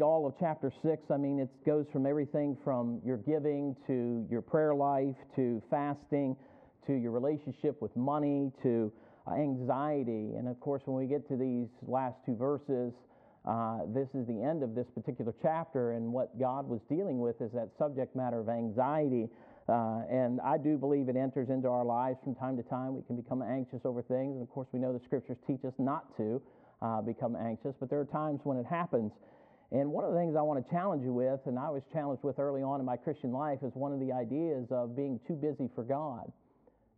read all of chapter 6, I mean, it goes from everything from your giving to your prayer life to fasting to your relationship with money to uh, anxiety. And of course, when we get to these last two verses, uh, this is the end of this particular chapter, and what God was dealing with is that subject matter of anxiety. Uh, and I do believe it enters into our lives from time to time. We can become anxious over things, and of course, we know the scriptures teach us not to uh, become anxious, but there are times when it happens. And one of the things I want to challenge you with, and I was challenged with early on in my Christian life, is one of the ideas of being too busy for God.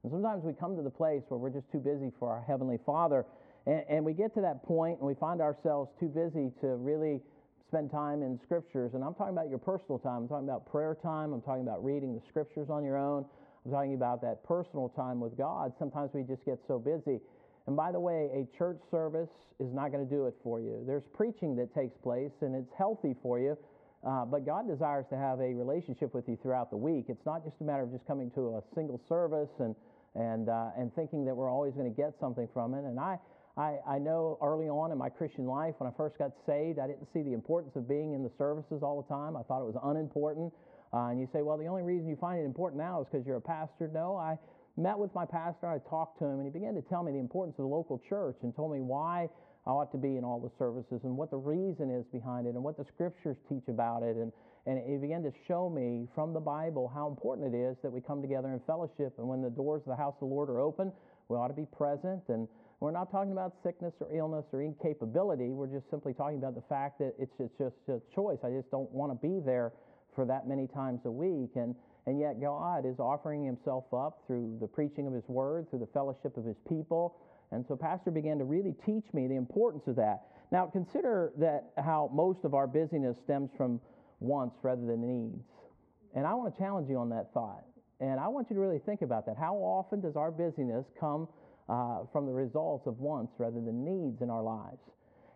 And sometimes we come to the place where we're just too busy for our Heavenly Father. And, and, we get to that point and we find ourselves too busy to really spend time in scriptures. And I'm talking about your personal time. I'm talking about prayer time. I'm talking about reading the scriptures on your own. I'm talking about that personal time with God. Sometimes we just get so busy. And by the way, a church service is not going to do it for you. There's preaching that takes place and it's healthy for you. Uh, but God desires to have a relationship with you throughout the week. It's not just a matter of just coming to a single service and and, uh, and thinking that we're always going to get something from it. And I, I, I know early on in my Christian life, when I first got saved, I didn't see the importance of being in the services all the time. I thought it was unimportant. Uh, and you say, well, the only reason you find it important now is because you're a pastor. No, I met with my pastor, I talked to him, and he began to tell me the importance of the local church and told me why I ought to be in all the services and what the reason is behind it and what the scriptures teach about it and, and he began to show me from the Bible how important it is that we come together in fellowship. And when the doors of the house of the Lord are open, we ought to be present. And we're not talking about sickness or illness or incapability. We're just simply talking about the fact that it's, it's just a choice. I just don't want to be there for that many times a week. And, and yet, God is offering Himself up through the preaching of His Word, through the fellowship of His people. And so, Pastor began to really teach me the importance of that. Now, consider that how most of our busyness stems from wants rather than needs. And I want to challenge you on that thought. And I want you to really think about that. How often does our busyness come uh, from the results of wants rather than needs in our lives?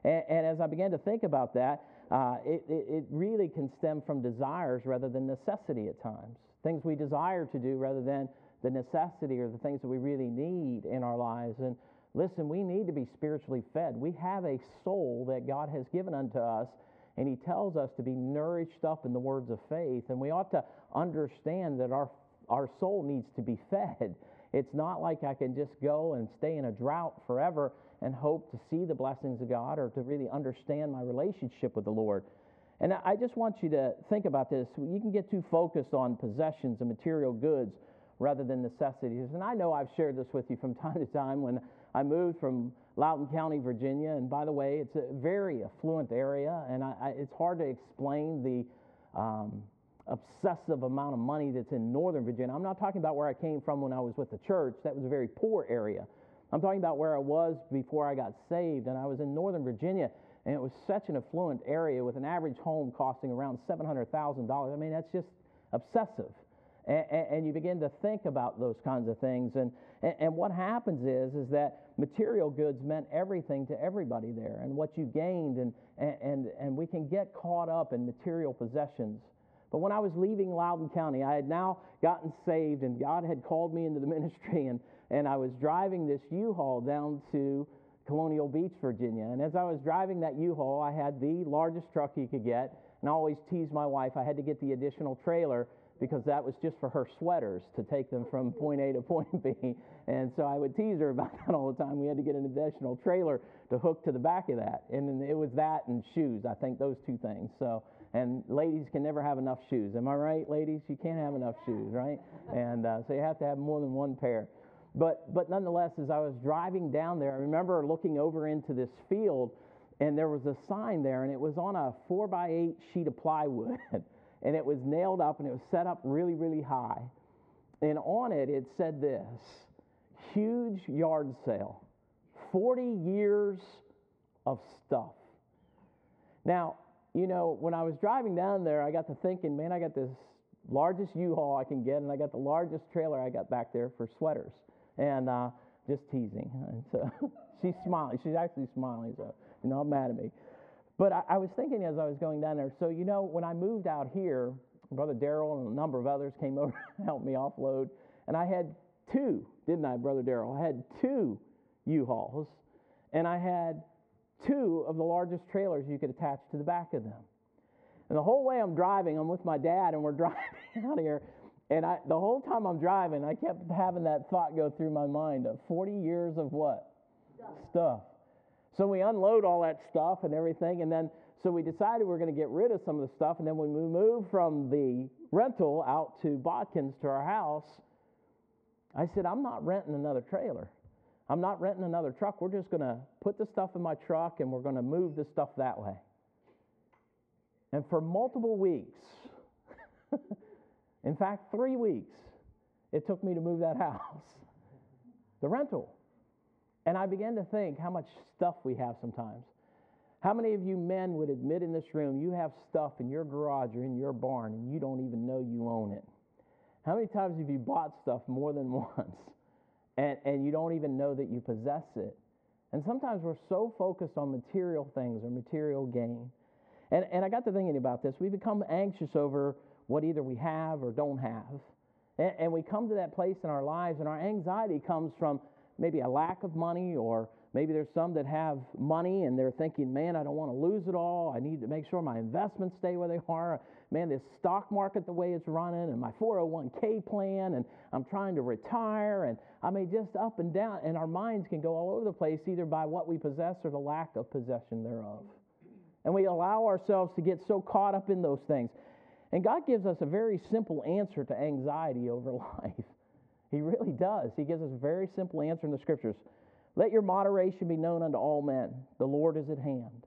And, and as I began to think about that, uh, it, it, it really can stem from desires rather than necessity at times. Things we desire to do rather than the necessity or the things that we really need in our lives. And listen, we need to be spiritually fed. We have a soul that God has given unto us and he tells us to be nourished up in the words of faith. And we ought to understand that our, our soul needs to be fed. It's not like I can just go and stay in a drought forever and hope to see the blessings of God or to really understand my relationship with the Lord. And I just want you to think about this. You can get too focused on possessions and material goods rather than necessities. And I know I've shared this with you from time to time when I moved from Loudoun County, Virginia. And by the way, it's a very affluent area, and I, I, it's hard to explain the um, obsessive amount of money that's in Northern Virginia. I'm not talking about where I came from when I was with the church, that was a very poor area. I'm talking about where I was before I got saved, and I was in Northern Virginia, and it was such an affluent area with an average home costing around $700,000. I mean, that's just obsessive and, and, you begin to think about those kinds of things. And, and what happens is, is that material goods meant everything to everybody there, and what you gained, and, and, and we can get caught up in material possessions. But when I was leaving Loudoun County, I had now gotten saved, and God had called me into the ministry, and, and I was driving this U-Haul down to Colonial Beach, Virginia. And as I was driving that U-Haul, I had the largest truck you could get, and I always tease my wife I had to get the additional trailer because that was just for her sweaters to take them from point A to point B. And so I would tease her about that all the time. We had to get an additional trailer to hook to the back of that. And it was that and shoes, I think those two things. So, and ladies can never have enough shoes. Am I right, ladies? You can't have enough shoes, right? And uh, so you have to have more than one pair. But, but nonetheless, as I was driving down there, I remember looking over into this field and there was a sign there and it was on a four by eight sheet of plywood. and it was nailed up and it was set up really, really high. And on it, it said this huge yard sale, 40 years of stuff. Now, you know, when I was driving down there, I got to thinking, man, I got this largest U-Haul I can get, and I got the largest trailer I got back there for sweaters. And uh, just teasing. And so she's smiling. She's actually smiling, so you're not mad at me. But I, I was thinking as I was going down there, so you know, when I moved out here, Brother Daryl and a number of others came over to help me offload. And I had two, didn't I, Brother Daryl? I had two U-Hauls, and I had two of the largest trailers you could attach to the back of them. And the whole way I'm driving, I'm with my dad, and we're driving out here. And I, the whole time I'm driving, I kept having that thought go through my mind of 40 years of what? Stuff. stuff. So we unload all that stuff and everything, and then so we decided we are going to get rid of some of the stuff, and then when we moved from the rental out to Botkins to our house, I said, I'm not renting another trailer. I'm not renting another truck. We're just going to put the stuff in my truck and we're going to move the stuff that way. And for multiple weeks, in fact, three weeks, it took me to move that house, the rental. And I began to think how much stuff we have sometimes. How many of you men would admit in this room you have stuff in your garage or in your barn and you don't even know you own it? How many times have you bought stuff more than once and, and you don't even know that you possess it? And sometimes we're so focused on material things or material gain. And, and I got to thinking about this. We become anxious over what either we have or don't have. And, and we come to that place in our lives, and our anxiety comes from maybe a lack of money or Maybe there's some that have money and they're thinking, man, I don't want to lose it all. I need to make sure my investments stay where they are. Man, this stock market, the way it's running, and my 401k plan, and I'm trying to retire, and I may just up and down. And our minds can go all over the place either by what we possess or the lack of possession thereof. And we allow ourselves to get so caught up in those things. And God gives us a very simple answer to anxiety over life. He really does. He gives us a very simple answer in the scriptures. Let your moderation be known unto all men. The Lord is at hand.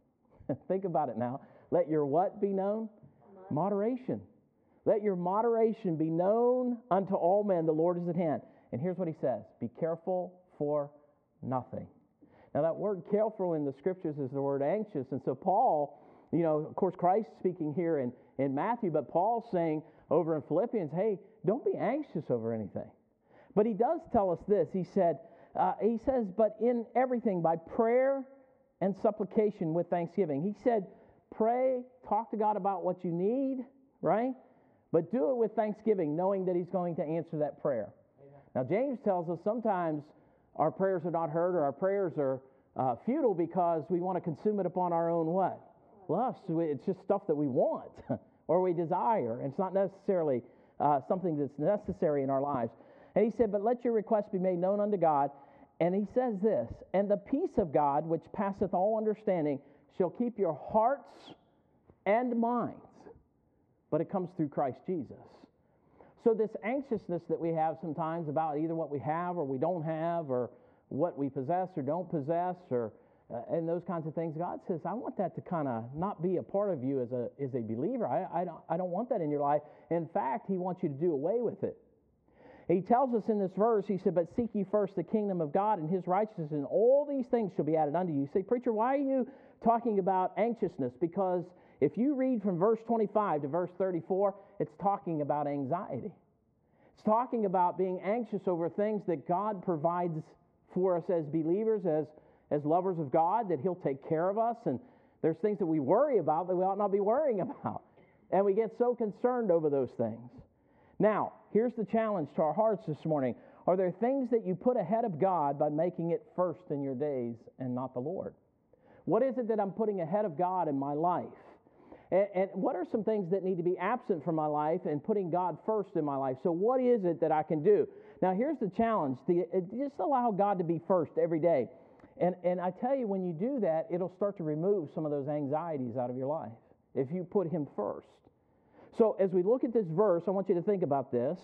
Think about it now. Let your what be known? Moderation. Let your moderation be known unto all men. The Lord is at hand. And here's what he says Be careful for nothing. Now, that word careful in the scriptures is the word anxious. And so, Paul, you know, of course, Christ speaking here in, in Matthew, but Paul's saying over in Philippians, hey, don't be anxious over anything. But he does tell us this. He said, uh, he says, but in everything by prayer and supplication with thanksgiving. He said, pray, talk to God about what you need, right? But do it with thanksgiving, knowing that He's going to answer that prayer. Amen. Now, James tells us sometimes our prayers are not heard or our prayers are uh, futile because we want to consume it upon our own what? Lust. It's just stuff that we want or we desire. It's not necessarily uh, something that's necessary in our lives. And he said, But let your request be made known unto God. And he says this, And the peace of God, which passeth all understanding, shall keep your hearts and minds. But it comes through Christ Jesus. So, this anxiousness that we have sometimes about either what we have or we don't have, or what we possess or don't possess, or uh, and those kinds of things, God says, I want that to kind of not be a part of you as a, as a believer. I, I, don't, I don't want that in your life. In fact, He wants you to do away with it. He tells us in this verse, he said, But seek ye first the kingdom of God and his righteousness, and all these things shall be added unto you. You say, Preacher, why are you talking about anxiousness? Because if you read from verse 25 to verse 34, it's talking about anxiety. It's talking about being anxious over things that God provides for us as believers, as, as lovers of God, that He'll take care of us. And there's things that we worry about that we ought not be worrying about. And we get so concerned over those things. Now, here's the challenge to our hearts this morning. Are there things that you put ahead of God by making it first in your days and not the Lord? What is it that I'm putting ahead of God in my life? And, what are some things that need to be absent from my life and putting God first in my life? So, what is it that I can do? Now, here's the challenge the, just allow God to be first every day. And, and I tell you, when you do that, it'll start to remove some of those anxieties out of your life if you put Him first. So, as we look at this verse, I want you to think about this.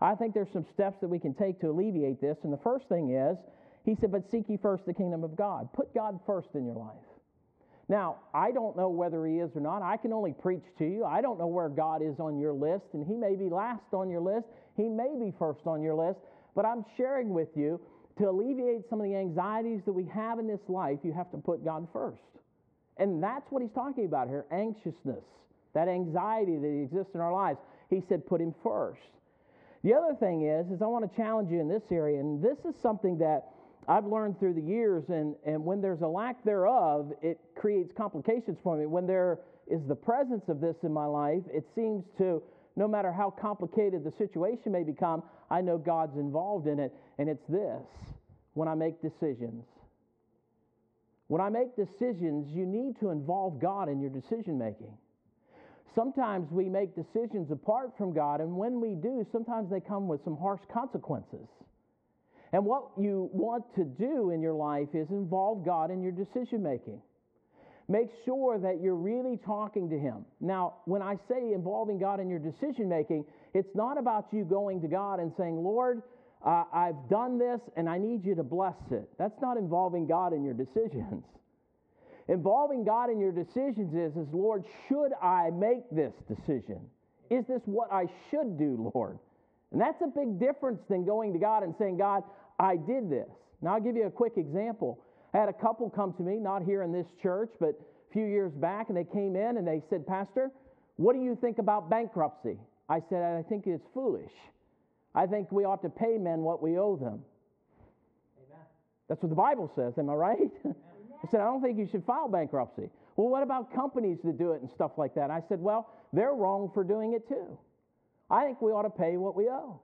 I think there's some steps that we can take to alleviate this. And the first thing is, he said, But seek ye first the kingdom of God. Put God first in your life. Now, I don't know whether he is or not. I can only preach to you. I don't know where God is on your list, and he may be last on your list. He may be first on your list. But I'm sharing with you to alleviate some of the anxieties that we have in this life, you have to put God first. And that's what he's talking about here anxiousness that anxiety that exists in our lives. He said, put him first. The other thing is, is I want to challenge you in this area, and this is something that I've learned through the years, and, and when there's a lack thereof, it creates complications for me. When there is the presence of this in my life, it seems to, no matter how complicated the situation may become, I know God's involved in it, and it's this when I make decisions. When I make decisions, you need to involve God in your decision making. sometimes we make decisions apart from God, and when we do, sometimes they come with some harsh consequences. And what you want to do in your life is involve God in your decision making. Make sure that you're really talking to Him. Now, when I say involving God in your decision making, it's not about you going to God and saying, Lord, uh, I've done this and I need you to bless it. That's not involving God in your decisions. Involving God in your decisions is, is Lord, should I make this decision? Is this what I should do, Lord? And that's a big difference than going to God and saying, God, I did this. Now, I'll give you a quick example. I had a couple come to me, not here in this church, but a few years back, and they came in and they said, Pastor, what do you think about bankruptcy? I said, I think it's foolish. I think we ought to pay men what we owe them. Amen. That's what the Bible says, am I right? I said, I don't think you should file bankruptcy. Well, what about companies that do it and stuff like that? I said, well, they're wrong for doing it too. I think we ought to pay what we owe.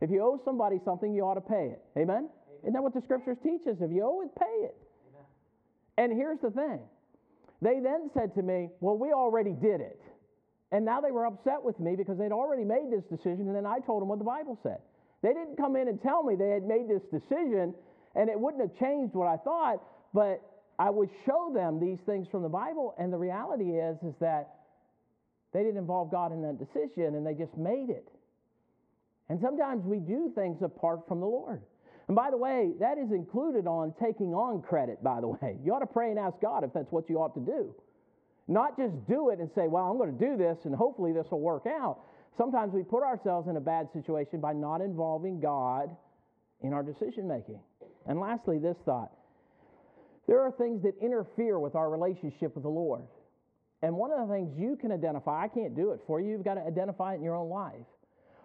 If you owe somebody something, you ought to pay it. Amen? Amen. Isn't that what the scriptures teach us? If you owe it, pay it. Amen. And here's the thing they then said to me, Well, we already did it. And now they were upset with me because they'd already made this decision, and then I told them what the Bible said. They didn't come in and tell me they had made this decision, and it wouldn't have changed what I thought, but I would show them these things from the Bible, and the reality is, is that they didn't involve God in that decision, and they just made it. And sometimes we do things apart from the Lord. And by the way, that is included on taking on credit, by the way. You ought to pray and ask God if that's what you ought to do. Not just do it and say, well, I'm going to do this and hopefully this will work out. Sometimes we put ourselves in a bad situation by not involving God in our decision making. And lastly, this thought there are things that interfere with our relationship with the Lord. And one of the things you can identify, I can't do it for you, you've got to identify it in your own life.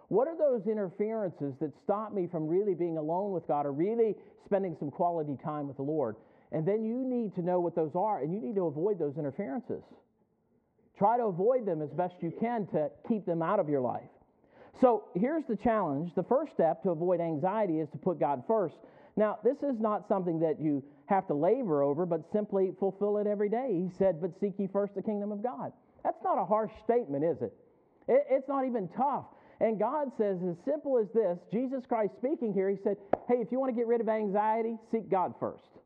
What are those interferences that stop me from really being alone with God or really spending some quality time with the Lord? And then you need to know what those are, and you need to avoid those interferences. Try to avoid them as best you can to keep them out of your life. So here's the challenge. The first step to avoid anxiety is to put God first. Now, this is not something that you have to labor over, but simply fulfill it every day. He said, But seek ye first the kingdom of God. That's not a harsh statement, is it? it it's not even tough. And God says, as simple as this Jesus Christ speaking here, He said, Hey, if you want to get rid of anxiety, seek God first.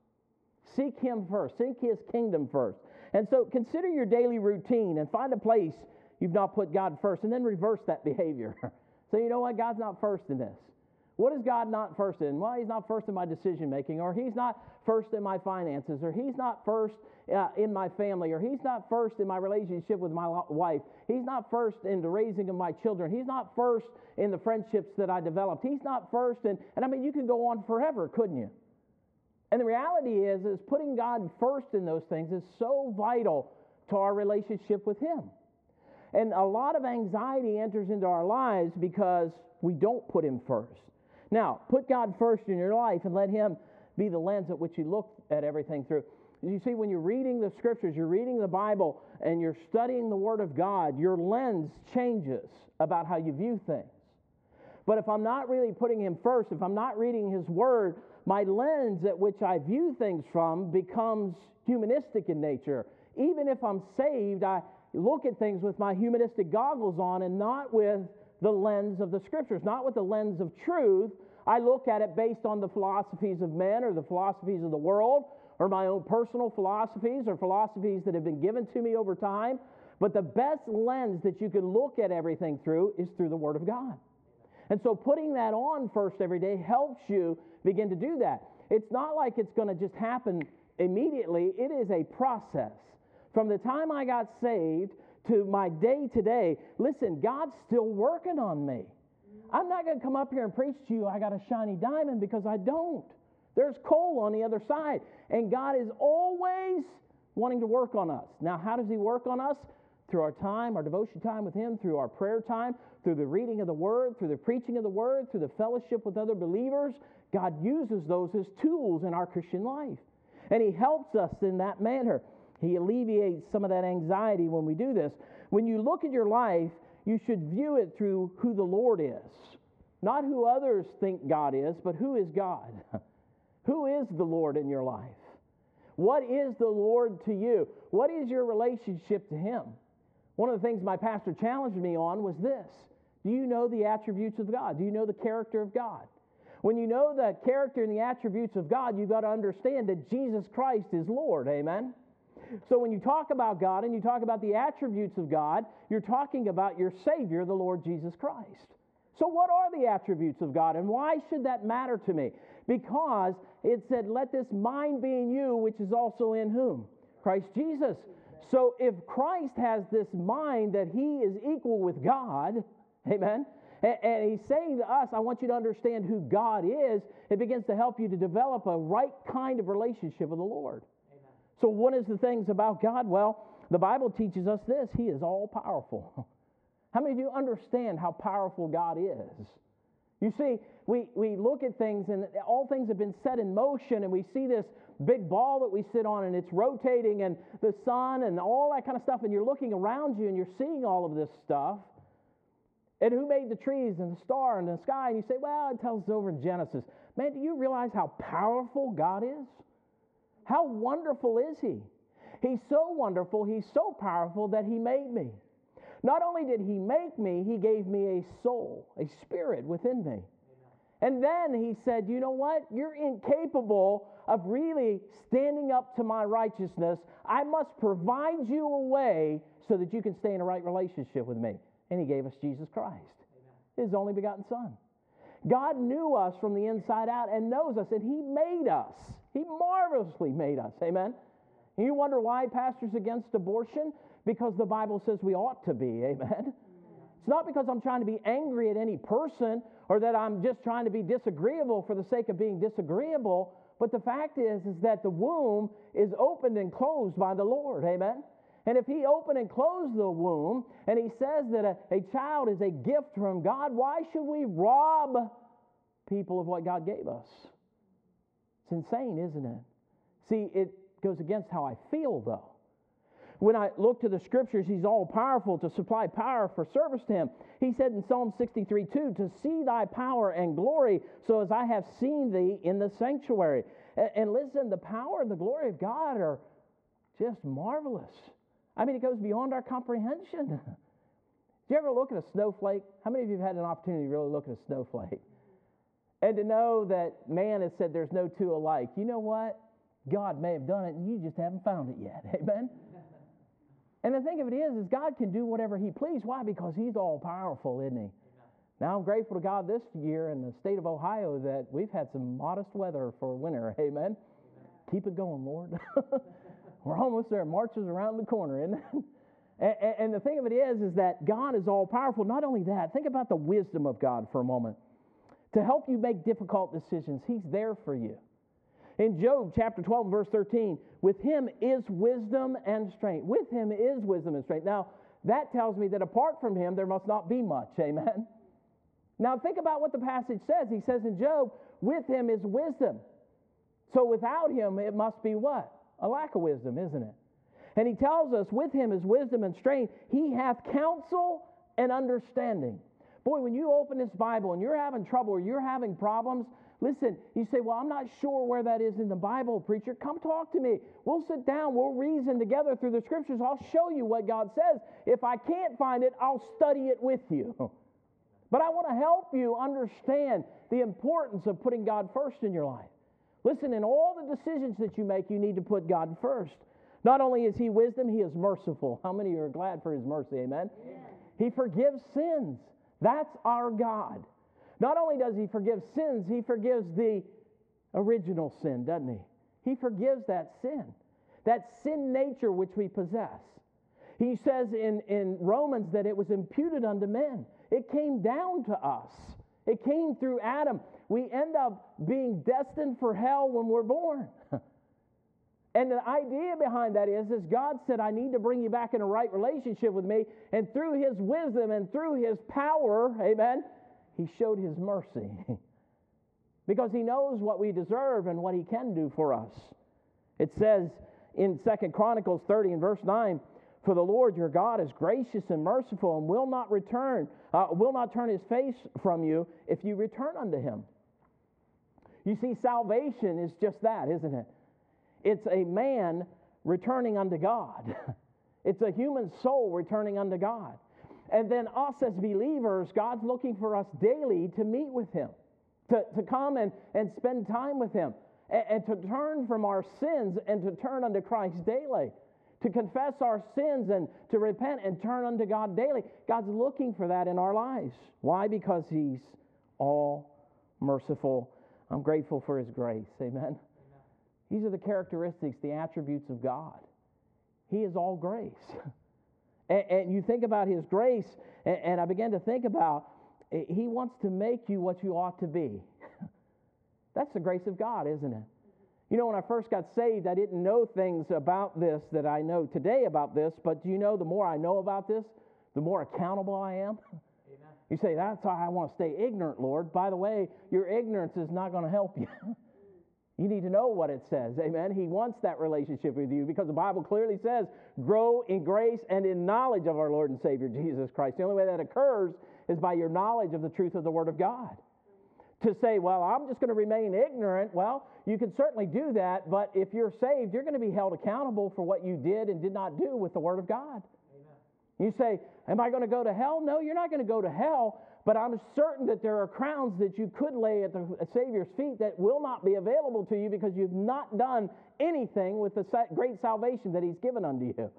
Seek Him first. Seek His kingdom first. And so consider your daily routine and find a place you've not put God first, and then reverse that behavior. so, you know what? God's not first in this. What is God not first in? Well, He's not first in my decision making, or He's not first in my finances, or He's not first uh, in my family, or He's not first in my relationship with my wife. He's not first in the raising of my children. He's not first in the friendships that I developed. He's not first in, and I mean, you could go on forever, couldn't you? And the reality is, is putting God first in those things is so vital to our relationship with Him. And a lot of anxiety enters into our lives because we don't put Him first. Now, put God first in your life and let Him be the lens at which you look at everything through. You see, when you're reading the scriptures, you're reading the Bible, and you're studying the Word of God, your lens changes about how you view things. But if I'm not really putting Him first, if I'm not reading His Word, my lens at which I view things from becomes humanistic in nature. Even if I'm saved, I look at things with my humanistic goggles on and not with the lens of the scriptures, not with the lens of truth. I look at it based on the philosophies of men or the philosophies of the world or my own personal philosophies or philosophies that have been given to me over time. But the best lens that you can look at everything through is through the Word of God. And so putting that on first every day helps you begin to do that. It's not like it's going to just happen immediately, it is a process. From the time I got saved to my day to day, listen, God's still working on me. I'm not going to come up here and preach to you, I got a shiny diamond, because I don't. There's coal on the other side. And God is always wanting to work on us. Now, how does He work on us? Through our time, our devotion time with Him, through our prayer time, through the reading of the Word, through the preaching of the Word, through the fellowship with other believers. God uses those as tools in our Christian life. And He helps us in that manner. He alleviates some of that anxiety when we do this. When you look at your life, you should view it through who the Lord is. Not who others think God is, but who is God? who is the Lord in your life? What is the Lord to you? What is your relationship to Him? One of the things my pastor challenged me on was this Do you know the attributes of God? Do you know the character of God? When you know the character and the attributes of God, you've got to understand that Jesus Christ is Lord. Amen? So when you talk about God and you talk about the attributes of God, you're talking about your Savior, the Lord Jesus Christ. So, what are the attributes of God and why should that matter to me? Because it said, Let this mind be in you, which is also in whom? Christ Jesus. So, if Christ has this mind that he is equal with God, amen, and he's saying to us, I want you to understand who God is, it begins to help you to develop a right kind of relationship with the Lord. Amen. So, what is the things about God? Well, the Bible teaches us this He is all powerful. How many of you understand how powerful God is? You see, we, we look at things and all things have been set in motion, and we see this big ball that we sit on and it's rotating, and the sun and all that kind of stuff, and you're looking around you and you're seeing all of this stuff. And who made the trees and the star and the sky? And you say, well, it tells us over in Genesis. Man, do you realize how powerful God is? How wonderful is He? He's so wonderful, He's so powerful that He made me. Not only did He make me, He gave me a soul, a spirit within me. And then He said, You know what? You're incapable of really standing up to my righteousness. I must provide you a way so that you can stay in a right relationship with me. And He gave us Jesus Christ, His only begotten Son. God knew us from the inside out and knows us, and He made us. He marvelously made us. Amen. You wonder why pastors against abortion? because the Bible says we ought to be. Amen. It's not because I'm trying to be angry at any person or that I'm just trying to be disagreeable for the sake of being disagreeable. But the fact is, is that the womb is opened and closed by the Lord. Amen. And if he opened and closed the womb and he says that a, a child is a gift from God, why should we rob people of what God gave us? It's insane, isn't it? See, it goes against how I feel, though when I look to the scriptures, he's all powerful to supply power for service to him. He said in Psalm 63 2, to see thy power and glory, so as I have seen thee in the sanctuary. And, listen, the power and the glory of God are just marvelous. I mean, it goes beyond our comprehension. Do you ever look at a snowflake? How many of you have had an opportunity to really look at a snowflake? And to know that man has said there's no two alike. You know what? God may have done it and you just haven't found it yet. Amen? And the thing of it is, is God can do whatever He please. Why? Because He's all powerful, isn't He? Now I'm grateful to God this year in the state of Ohio that we've had some modest weather for winter. Amen. Keep it going, Lord. We're almost there. March is around the corner, isn't it? And, and the thing of it is, is that God is all powerful. Not only that, think about the wisdom of God for a moment. To help you make difficult decisions, He's there for you. In Job chapter 12, verse 13, with him is wisdom and strength. With him is wisdom and strength. Now, that tells me that apart from him, there must not be much. Amen. Now, think about what the passage says. He says in Job, with him is wisdom. So without him, it must be what? A lack of wisdom, isn't it? And he tells us, with him is wisdom and strength. He hath counsel and understanding. Boy, when you open this Bible and you're having trouble or you're having problems, Listen, you say, Well, I'm not sure where that is in the Bible, preacher. Come talk to me. We'll sit down. We'll reason together through the scriptures. I'll show you what God says. If I can't find it, I'll study it with you. But I want to help you understand the importance of putting God first in your life. Listen, in all the decisions that you make, you need to put God first. Not only is He wisdom, He is merciful. How many are glad for His mercy? Amen? He forgives sins. That's our God. Not only does he forgive sins, he forgives the original sin, doesn't he? He forgives that sin, that sin nature which we possess. He says in, in Romans that it was imputed unto men. It came down to us. It came through Adam. We end up being destined for hell when we're born. and the idea behind that is, is God said, I need to bring you back in a right relationship with me. And through his wisdom and through his power, amen, he showed his mercy because he knows what we deserve and what he can do for us. It says in Second Chronicles 30 and verse 9, for the Lord your God is gracious and merciful and will not return, uh, will not turn his face from you if you return unto him. You see, salvation is just that, isn't it? It's a man returning unto God. It's a human soul returning unto God. And then us as believers, God's looking for us daily to meet with Him, to, to come and, and spend time with Him, and, and to turn from our sins and to turn unto Christ daily, to confess our sins and to repent and turn unto God daily. God's looking for that in our lives. Why? Because He's all merciful. I'm grateful for His grace. Amen. Amen. These are the characteristics, the attributes of God. He is all grace. And, and you think about His grace, and, and I began to think about eh, He wants to make you what you ought to be. That's the grace of God, isn't it? You know, when I first got saved, I didn't know things about this that I know today about this, but do you know the more I know about this, the more accountable I am? Amen. You say, That's why I want to stay ignorant, Lord. By the way, your ignorance is not going to help you. You need to know what it says. Amen. He wants that relationship with you because the Bible clearly says, grow in grace and in knowledge of our Lord and Savior Jesus Christ. The only way that occurs is by your knowledge of the truth of the Word of God. To say, well, I'm just going to remain ignorant, well, you can certainly do that, but if you're saved, you're going to be held accountable for what you did and did not do with the Word of God. You say, Am I going to go to hell? No, you're not going to go to hell but I'm certain that there are crowns that you could lay at the Savior's feet that will not be available to you because you've not done anything with the great salvation that He's given unto you.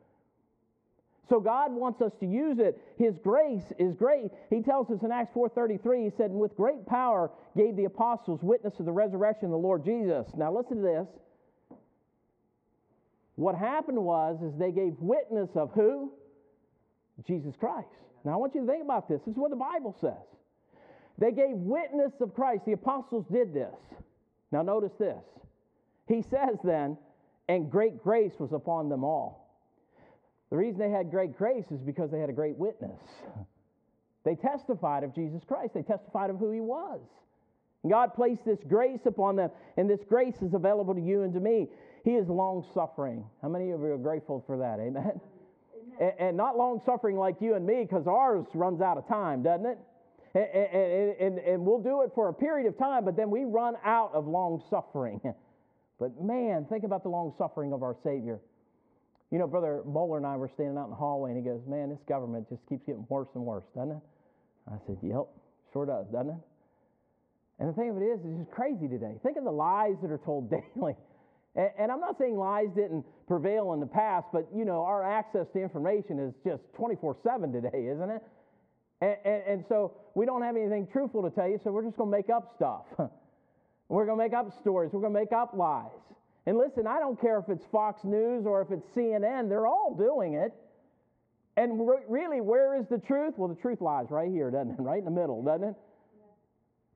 So God wants us to use it. His grace is great. He tells us in Acts 4:33, he said, "And with great power gave the apostles witness of the resurrection of the Lord Jesus." Now listen to this. What happened was is they gave witness of who? Jesus Christ. Now, I want you to think about this. This is what the Bible says. They gave witness of Christ. The apostles did this. Now, notice this. He says then, and great grace was upon them all. The reason they had great grace is because they had a great witness. They testified of Jesus Christ, they testified of who he was. God placed this grace upon them, and this grace is available to you and to me. He is long suffering. How many of you are grateful for that? Amen and, and not long suffering like you and me, because ours runs out of time, doesn't it? And, and, and, and we'll do it for a period of time, but then we run out of long suffering. But man, think about the long suffering of our Savior. You know, Brother Moeller and I were standing out in the hallway, and he goes, Man, this government just keeps getting worse and worse, doesn't it? I said, Yep, sure does, doesn't it? And the thing of it is, it's just crazy today. Think of the lies that are told daily. And, and I'm not saying lies didn't prevail in the past, but you know, our access to information is just 24 7 today, isn't it? And, and, and, so we don't have anything truthful to tell you, so we're just going to make up stuff. we're going to make up stories. We're going to make up lies. And listen, I don't care if it's Fox News or if it's CNN, they're all doing it. And re- really, where is the truth? Well, the truth lies right here, doesn't it? Right in the middle, doesn't it?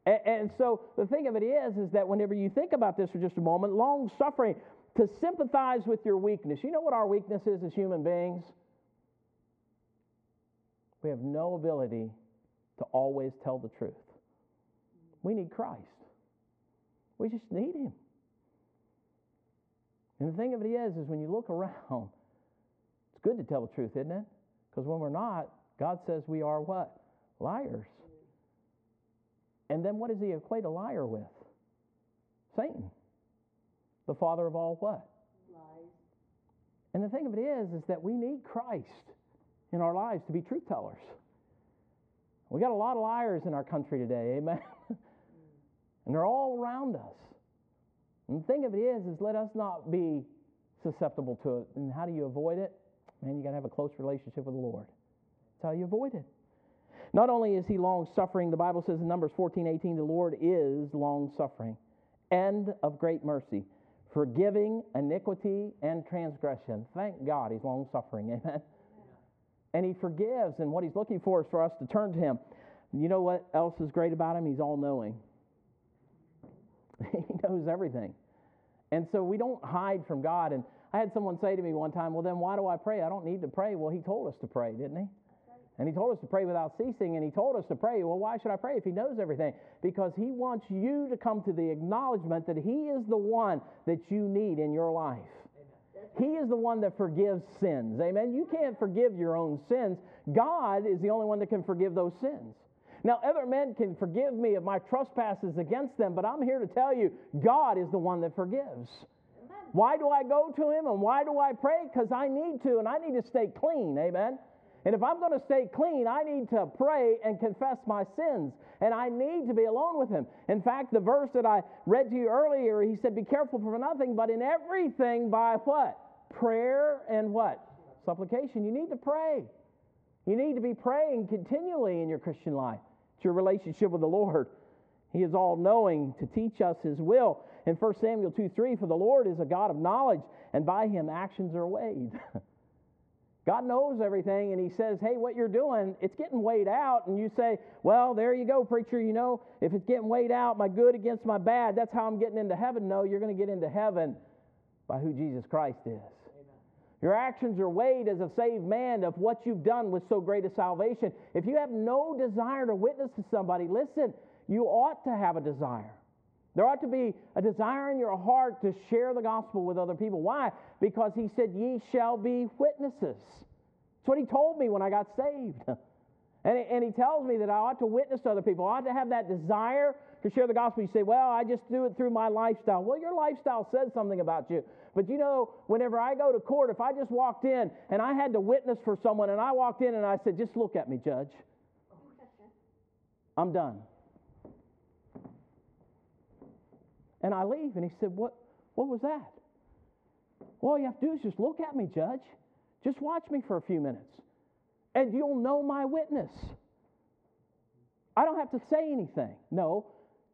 And, and so the thing of it is, is that whenever you think about this for just a moment, long suffering, to sympathize with your weakness. You know what our weakness is as human beings? We have no ability to always tell the truth. We need Christ. We just need Him. And the thing of it is, is when you look around, it's good to tell the truth, isn't it? Because when we're not, God says we are what? Liars. And then what does he equate a liar with? Satan. The father of all what? Lies. And the thing of it is, is that we need Christ in our lives to be truth tellers. We got a lot of liars in our country today, amen? and they're all around us. And the thing of it is, is let us not be susceptible to it. And how do you avoid it? Man, you got to have a close relationship with the Lord. That's how you avoid it. Not only is he long suffering, the Bible says in Numbers 14, 18, the Lord is long suffering and of great mercy, forgiving iniquity and transgression. Thank God he's long suffering. Amen. And he forgives, and what he's looking for is for us to turn to him. You know what else is great about him? He's all knowing. he knows everything. And so we don't hide from God. And I had someone say to me one time, Well, then why do I pray? I don't need to pray. Well, he told us to pray, didn't he? And he told us to pray without ceasing, and he told us to pray. Well, why should I pray if he knows everything? Because he wants you to come to the acknowledgement that he is the one that you need in your life. He is the one that forgives sins. Amen. You can't forgive your own sins. God is the only one that can forgive those sins. Now, other men can forgive me of my trespasses against them, but I'm here to tell you God is the one that forgives. Why do I go to Him and why do I pray? Because I need to and I need to stay clean. Amen. And if I'm going to stay clean, I need to pray and confess my sins. And I need to be alone with Him. In fact, the verse that I read to you earlier, He said, Be careful for nothing, but in everything by what? Prayer and what? Supplication. You need to pray. You need to be praying continually in your Christian life. It's your relationship with the Lord. He is all knowing to teach us His will. In 1 Samuel 2 3, for the Lord is a God of knowledge, and by Him actions are weighed. God knows everything, and He says, Hey, what you're doing, it's getting weighed out. And you say, Well, there you go, preacher. You know, if it's getting weighed out, my good against my bad, that's how I'm getting into heaven. No, you're going to get into heaven by who Jesus Christ is. Amen. Your actions are weighed as a saved man of what you've done with so great a salvation. If you have no desire to witness to somebody, listen, you ought to have a desire. There ought to be a desire in your heart to share the gospel with other people. Why? Because he said, Ye shall be witnesses. That's what he told me when I got saved. and, and he tells me that I ought to witness to other people. I ought to have that desire to share the gospel. You say, Well, I just do it through my lifestyle. Well, your lifestyle says something about you. But you know, whenever I go to court, if I just walked in and I had to witness for someone and I walked in and I said, Just look at me, judge, I'm done. And I leave. And he said, What, what was that? Well, all you have to do is just look at me, Judge. Just watch me for a few minutes, and you'll know my witness. I don't have to say anything. No,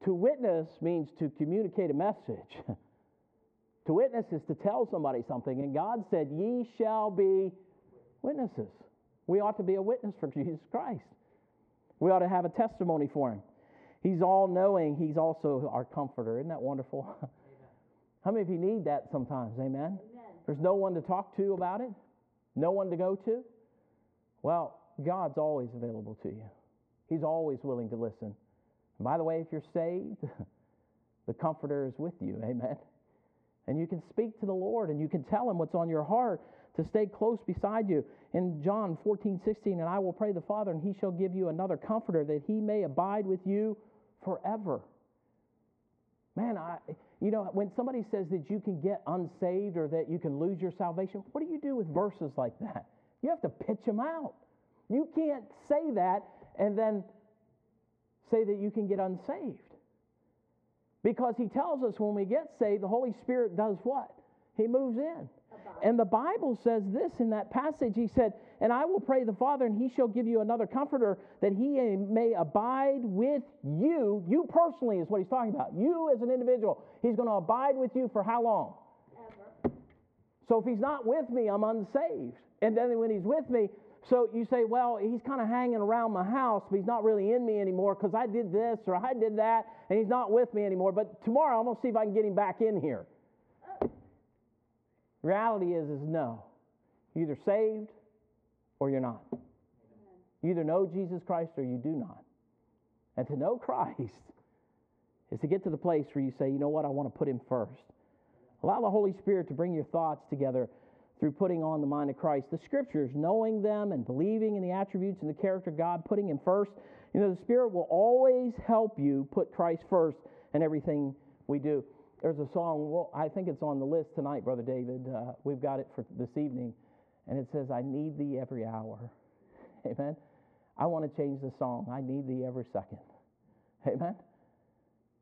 to witness means to communicate a message. to witness is to tell somebody something, and God said, Ye shall be witnesses. We ought to be a witness for Jesus Christ. We ought to have a testimony for Him. He's all knowing. He's also our comforter. Isn't that wonderful? How many of you need that sometimes? Amen? Amen? There's no one to talk to about it, no one to go to. Well, God's always available to you, He's always willing to listen. And by the way, if you're saved, the comforter is with you. Amen? And you can speak to the Lord and you can tell Him what's on your heart to stay close beside you. In John 14, 16, and I will pray the Father, and He shall give you another comforter that He may abide with you forever. Man, I, you know, when somebody says that you can get unsaved or that you can lose your salvation, what do you do with verses like that? You have to pitch them out. You can't say that and then say that you can get unsaved. Because he tells us when we get saved, the Holy Spirit does what? He moves in. And the Bible says this in that passage. He said, And I will pray the Father, and he shall give you another comforter that he may abide with you. You personally is what he's talking about. You as an individual. He's going to abide with you for how long? Ever. So if he's not with me, I'm unsaved. And then when he's with me, so you say, well, he's kind of hanging around my house, but he's not really in me anymore because I did this or I did that, and he's not with me anymore. But tomorrow I'm going to see if I can get him back in here. Reality is, is no. You're either saved or you're not. You either know Jesus Christ or you do not. And to know Christ is to get to the place where you say, you know what, I want to put him first. Allow the Holy Spirit to bring your thoughts together through putting on the mind of Christ. The scriptures, knowing them and believing in the attributes and the character of God, putting him first. You know, the Spirit will always help you put Christ first in everything we do. There's a song, well, I think it's on the list tonight, Brother David. Uh, we've got it for this evening. And it says, I need thee every hour. Amen. I want to change the song. I need thee every second. Amen.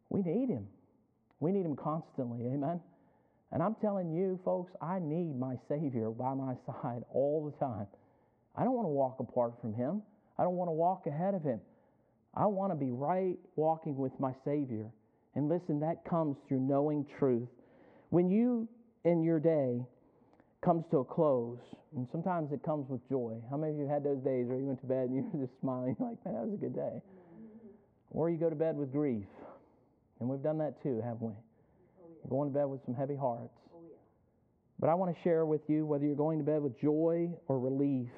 We need him. We need him constantly. Amen. And I'm telling you, folks, I need my Savior by my side all the time. I don't want to walk apart from him. I don't want to walk ahead of him. I want to be right walking with my Savior. And listen, that comes through knowing truth. When you in your day comes to a close, and sometimes it comes with joy. How many of you had those days where you went to bed and you were just smiling, like, man, that was a good day? Or you go to bed with grief. And we've done that too, haven't we? Oh, yeah. Going to bed with some heavy hearts. Oh, yeah. But I want to share with you whether you're going to bed with joy or relief,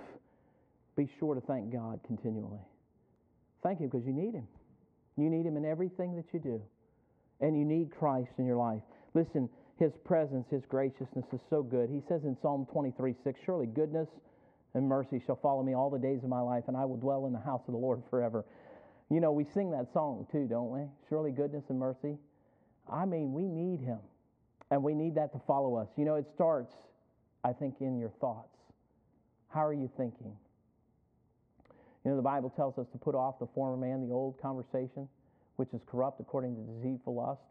be sure to thank God continually. Thank Him because you need Him. You need Him in everything that you do and you need Christ in your life. Listen, His presence, His graciousness is so good. He says in Psalm 23 6, Surely goodness and mercy shall follow me all the days of my life, and I will dwell in the house of the Lord forever. You know, we sing that song too, don't we? Surely goodness and mercy. I mean, we need Him. And we need that to follow us. You know, it starts, I think, in your thoughts. How are you thinking? You know, the Bible tells us to put off the former man, the old conversation, which is corrupt according to deceitful lust,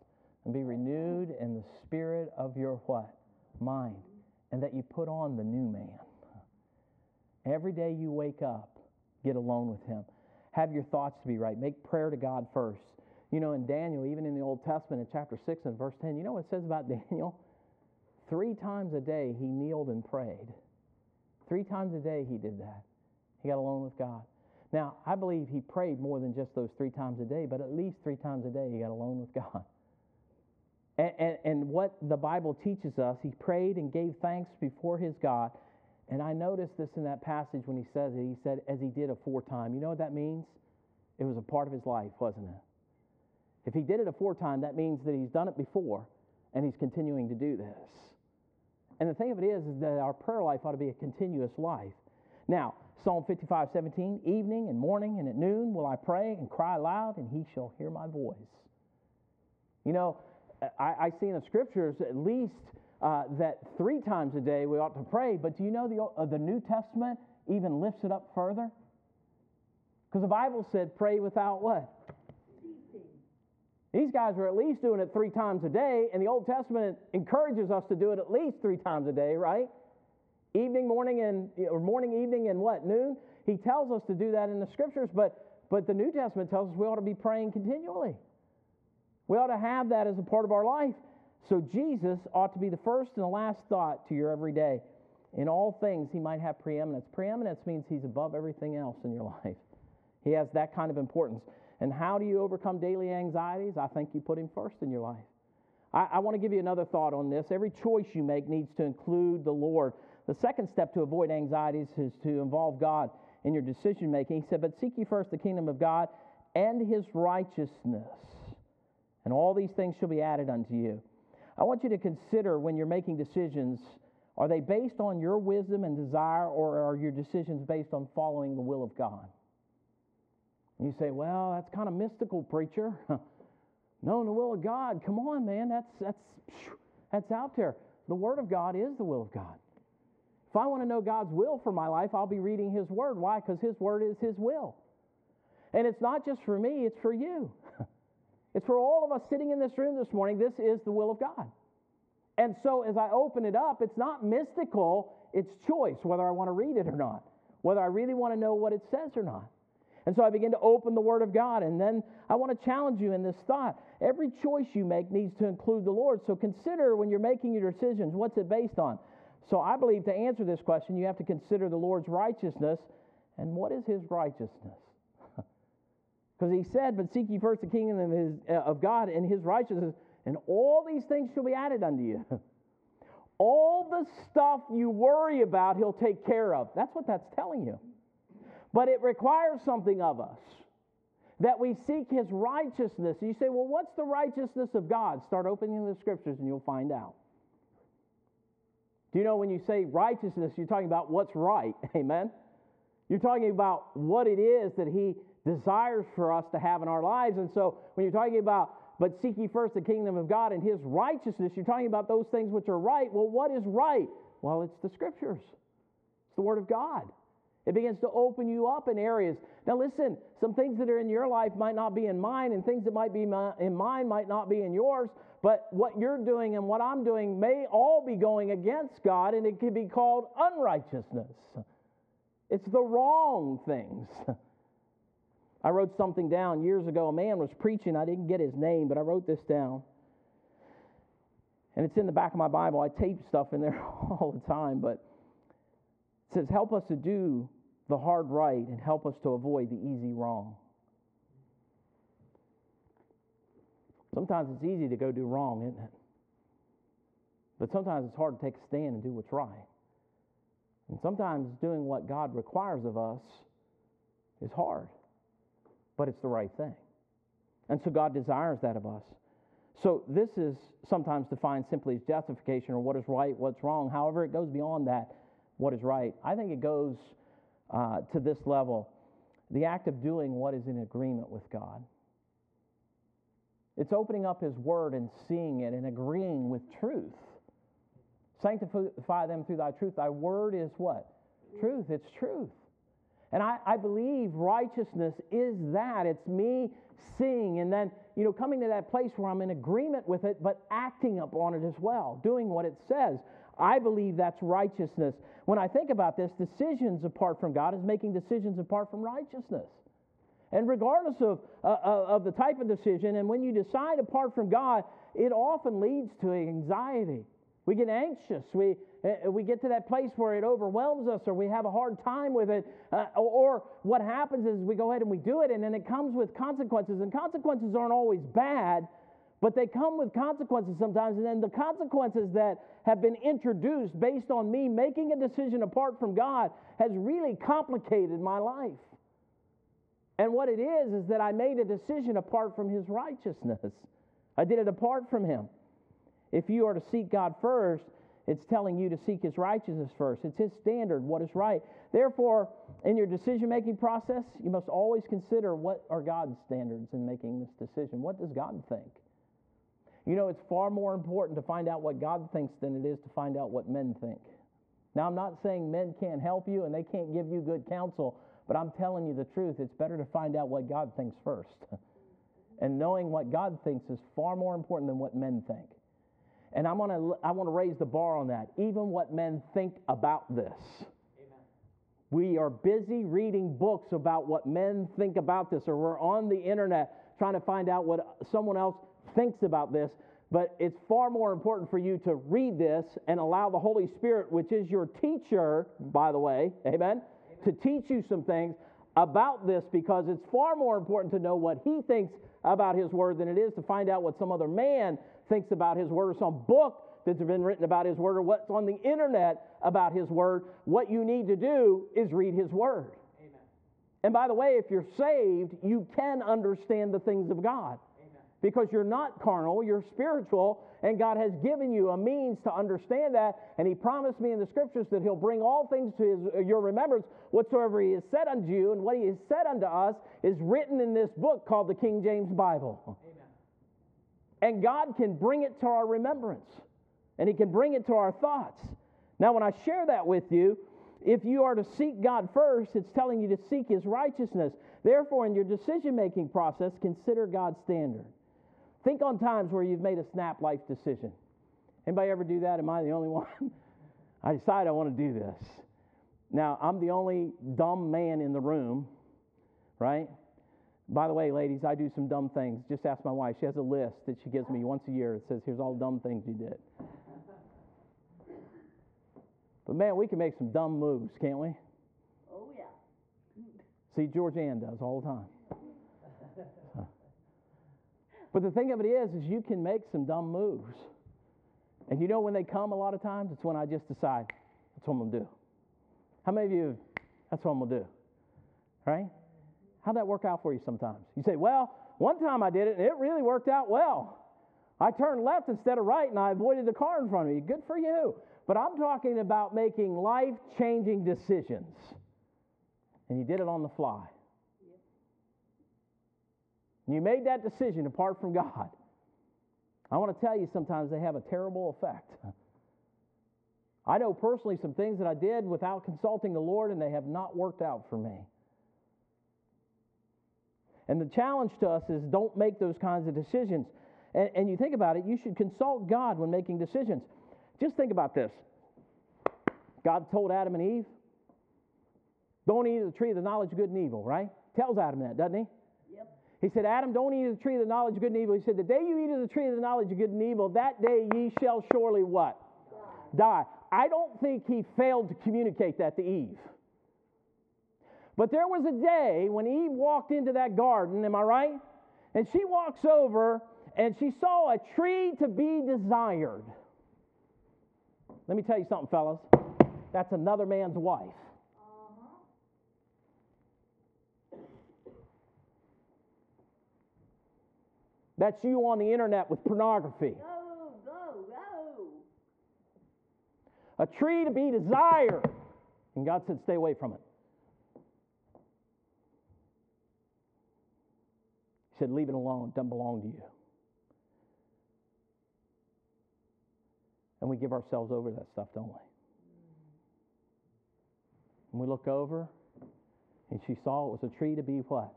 and be renewed in the spirit of your what? Mind. And that you put on the new man. Every day you wake up, get alone with him. Have your thoughts to be right. Make prayer to God first. You know, in Daniel, even in the Old Testament, in chapter 6 and verse 10, you know what it says about Daniel? Three times a day he kneeled and prayed. Three times a day he did that. He got alone with God. Now, I believe he prayed more than just those three times a day, but at least three times a day he got alone with God. And, and, and, what the Bible teaches us, he prayed and gave thanks before his God. And I noticed this in that passage when he says it. He said, as he did aforetime. You know what that means? It was a part of his life, wasn't it? If he did it aforetime, that means that he's done it before and he's continuing to do this. And the thing of it is, is that our prayer life ought to be a continuous life. Now, Psalm 55, 17, evening and morning and at noon will I pray and cry aloud, and he shall hear my voice. You know, I, I see in the scriptures at least uh, that three times a day we ought to pray, but do you know the, uh, the New Testament even lifts it up further? Because the Bible said, pray without what? These guys are at least doing it three times a day, and the Old Testament encourages us to do it at least three times a day, right? Evening, morning, and or morning, evening, and what noon. He tells us to do that in the Scriptures, but but the New Testament tells us we ought to be praying continually. We ought to have that as a part of our life. So Jesus ought to be the first and the last thought to your everyday. In all things, he might have preeminence. Preeminence means he's above everything else in your life. He has that kind of importance. And how do you overcome daily anxieties? I think you put him first in your life. I, I want to give you another thought on this. Every choice you make needs to include the Lord. The second step to avoid anxieties is to involve God in your decision making. He said, But seek ye first the kingdom of God and his righteousness, and all these things shall be added unto you. I want you to consider when you're making decisions are they based on your wisdom and desire, or are your decisions based on following the will of God? And you say, well, that's kind of mystical, preacher. no, the will of God. Come on, man. That's, that's, that's out there. The Word of God is the will of God. If I want to know God's will for my life, I'll be reading His Word. Why? Because His Word is His will. And it's not just for me, it's for you. It's for all of us sitting in this room this morning. This is the will of God. And so as I open it up, it's not mystical, it's choice whether I want to read it or not, whether I really want to know what it says or not. And so I begin to open the Word of God, and then I want to challenge you in this thought. Every choice you make needs to include the Lord. So consider when you're making your decisions, what's it based on? So I believe to answer this question, you have to consider the Lord's righteousness. And what is His righteousness? Because he said, But seek ye first the kingdom of, his, uh, of God and his righteousness, and all these things shall be added unto you. all the stuff you worry about, he'll take care of. That's what that's telling you. But it requires something of us that we seek his righteousness. You say, Well, what's the righteousness of God? Start opening the scriptures and you'll find out. Do you know when you say righteousness, you're talking about what's right? Amen? You're talking about what it is that he desires for us to have in our lives. And so when you're talking about, but seek ye first the kingdom of God and his righteousness, you're talking about those things which are right. Well, what is right? Well, it's the scriptures, it's the word of God. It begins to open you up in areas. Now, listen, some things that are in your life might not be in mine, and things that might be in mine might not be in yours. But what you're doing and what I'm doing may all be going against God, and it could be called unrighteousness. It's the wrong things. I wrote something down years ago. A man was preaching. I didn't get his name, but I wrote this down. And it's in the back of my Bible. I tape stuff in there all the time, but it says, Help us to do the hard right and help us to avoid the easy wrong. Sometimes it's easy to go do wrong, isn't it? But sometimes it's hard to take a stand and do what's right. And sometimes doing what God requires of us is hard but it's the right thing. And so God desires that of us. So this is sometimes defined simply as justification or what is right, what's wrong. However, it goes beyond that, what is right. I think it goes uh, to this level the act of doing what is in agreement with God. It's opening up His Word and seeing it and agreeing with truth. Sanctify them through thy truth. Thy word is what? Truth. It's truth. And I, I believe righteousness is that. It's me seeing and then, you know, coming to that place where I'm in agreement with it, but acting upon it as well, doing what it says. I believe that's righteousness. When I think about this, decisions apart from God is making decisions apart from righteousness. And regardless of, uh, uh of the type of decision, and when you decide apart from God, it often leads to anxiety. We get anxious. We, uh, we get to that place where it overwhelms us or we have a hard time with it. Uh, or what happens is we go ahead and we do it and then it comes with consequences. And consequences aren't always bad, but they come with consequences sometimes. And then the consequences that have been introduced based on me making a decision apart from God has really complicated my life. And what it is, is that I made a decision apart from His righteousness. I did it apart from Him. If you are to seek God first, it's telling you to seek His righteousness first. It's His standard, what is right. Therefore, in your decision making process, you must always consider what are God's standards in making this decision. What does God think? You know, it's far more important to find out what God thinks than it is to find out what men think. Now, I'm not saying men can't help you and they can't give you good counsel, but I'm telling you the truth. It's better to find out what God thinks first. and knowing what God thinks is far more important than what men think. And I'm gonna, I want to raise the bar on that. Even what men think about this. Amen. We are busy reading books about what men think about this, or we're on the internet trying to find out what someone else thinks about this. But it's far more important for you to read this and allow the Holy Spirit, which is your teacher, by the way, amen, amen. to teach you some things about this because it's far more important to know what he thinks about his word than it is to find out what some other man thinks about His Word or some book that's been written about His Word or what's on the internet about His Word. What you need to do is read His Word. Amen. And by the way, if you're saved, you can understand the things of God. Because you're not carnal, you're spiritual, and God has given you a means to understand that. And He promised me in the scriptures that He'll bring all things to his, uh, your remembrance, whatsoever He has said unto you, and what He has said unto us is written in this book called the King James Bible. Amen. And God can bring it to our remembrance, and He can bring it to our thoughts. Now, when I share that with you, if you are to seek God first, it's telling you to seek His righteousness. Therefore, in your decision making process, consider God's standard. Think on times where you've made a snap life decision. Anybody ever do that? Am I the only one? I decide I want to do this. Now, I'm the only dumb man in the room, right? By the way, ladies, I do some dumb things. Just ask my wife. She has a list that she gives me once a year It says, here's all the dumb things you did. But man, we can make some dumb moves, can't we? Oh, yeah. See, Georgianne does all the time. But the thing of it is, is you can make some dumb moves. And you know when they come a lot of times? It's when I just decide, that's what I'm to do. How many of you, that's what I'm to do? Right? How'd that work out for you sometimes? You say, well, one time I did it and it really worked out well. I turned left instead of right and I avoided the car in front of me. Good for you. But I'm talking about making life changing decisions. And you did it on the fly. And you made that decision apart from God. I want to tell you sometimes they have a terrible effect. I know personally some things that I did without consulting the Lord and they have not worked out for me. And the challenge to us is don't make those kinds of decisions. And, and you think about it, you should consult God when making decisions. Just think about this God told Adam and Eve, don't eat of the tree of the knowledge of good and evil, right? Tells Adam that, doesn't he? He said, Adam, don't eat of the tree of the knowledge of good and evil. He said, The day you eat of the tree of the knowledge of good and evil, that day ye shall surely what? Die. Die. I don't think he failed to communicate that to Eve. But there was a day when Eve walked into that garden, am I right? And she walks over and she saw a tree to be desired. Let me tell you something, fellas. That's another man's wife. That's you on the internet with pornography. Go, go, go. A tree to be desired. And God said, stay away from it. He said, leave it alone. It doesn't belong to you. And we give ourselves over to that stuff, don't we? And we look over, and she saw it was a tree to be what?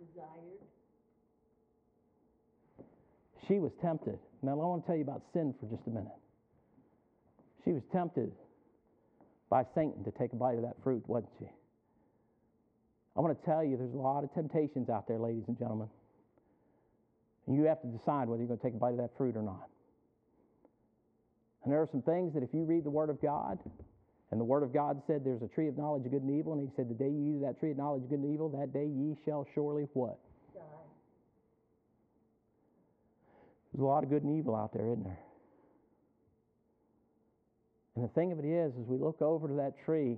Desired. She was tempted. Now, I want to tell you about sin for just a minute. She was tempted by Satan to take a bite of that fruit, wasn't she? I want to tell you there's a lot of temptations out there, ladies and gentlemen. And you have to decide whether you're going to take a bite of that fruit or not. And there are some things that if you read the Word of God, and the Word of God said there's a tree of knowledge of good and evil, and He said, The day you eat of that tree of knowledge of good and evil, that day ye shall surely what? Die. There's a lot of good and evil out there, isn't there? And the thing of it is, as we look over to that tree,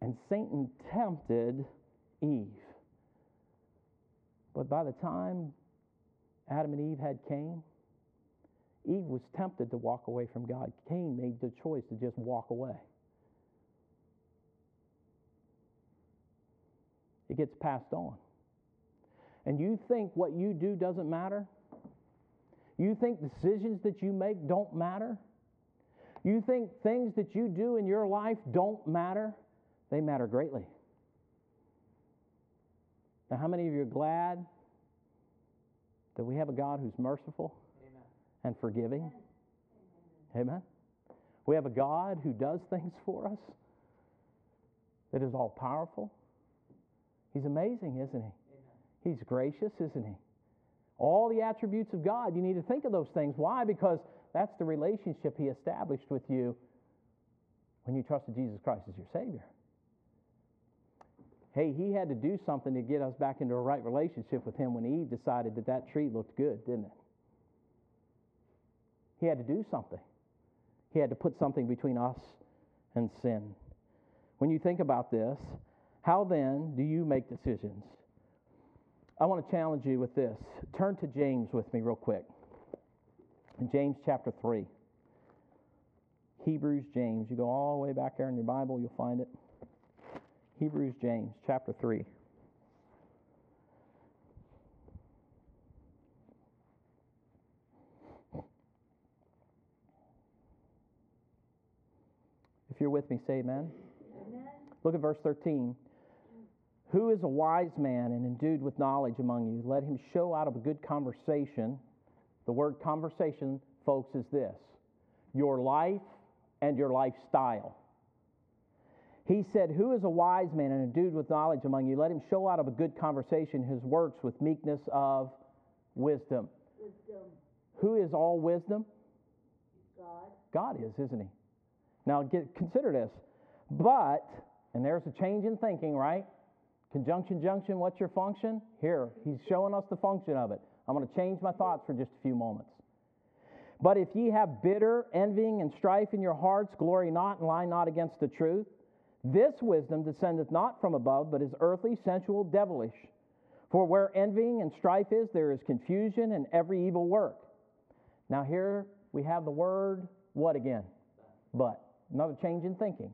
and Satan tempted Eve. But by the time Adam and Eve had Cain, Eve was tempted to walk away from God. Cain made the choice to just walk away. It gets passed on. And you think what you do doesn't matter? You think decisions that you make don't matter? You think things that you do in your life don't matter? They matter greatly. Now, how many of you are glad that we have a God who's merciful Amen. and forgiving? Amen. We have a God who does things for us, that is all powerful. He's amazing, isn't he? Amen. He's gracious, isn't he? All the attributes of God, you need to think of those things. Why? Because that's the relationship he established with you when you trusted Jesus Christ as your Savior. Hey, he had to do something to get us back into a right relationship with him when Eve decided that that tree looked good, didn't it? He had to do something. He had to put something between us and sin. When you think about this, how then do you make decisions? I want to challenge you with this. Turn to James with me, real quick. In James chapter 3. Hebrews, James. You go all the way back there in your Bible, you'll find it. Hebrews, James, chapter 3. If you're with me, say amen. Amen. Look at verse 13. Who is a wise man and endued with knowledge among you? Let him show out of a good conversation. The word conversation, folks, is this your life and your lifestyle. He said, Who is a wise man and endued with knowledge among you? Let him show out of a good conversation his works with meekness of wisdom. Wisdom. Who is all wisdom? God. God is, isn't he? Now get, consider this. But, and there's a change in thinking, right? Conjunction, junction, what's your function? Here, he's showing us the function of it. I'm going to change my thoughts for just a few moments. But if ye have bitter envying and strife in your hearts, glory not and lie not against the truth. This wisdom descendeth not from above, but is earthly, sensual, devilish. For where envying and strife is, there is confusion and every evil work. Now, here we have the word what again? But. Another change in thinking.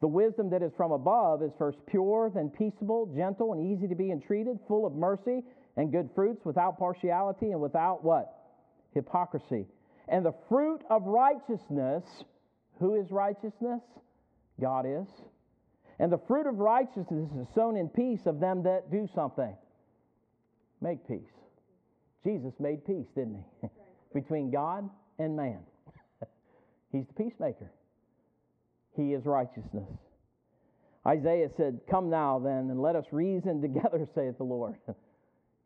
The wisdom that is from above is first pure, then peaceable, gentle, and easy to be entreated, full of mercy and good fruits, without partiality and without what? Hypocrisy. And the fruit of righteousness, who is righteousness? God is. And the fruit of righteousness is sown in peace of them that do something. Make peace. Jesus made peace, didn't he? Between God and man. He's the peacemaker. He is righteousness. Isaiah said, Come now then, and let us reason together, saith the Lord.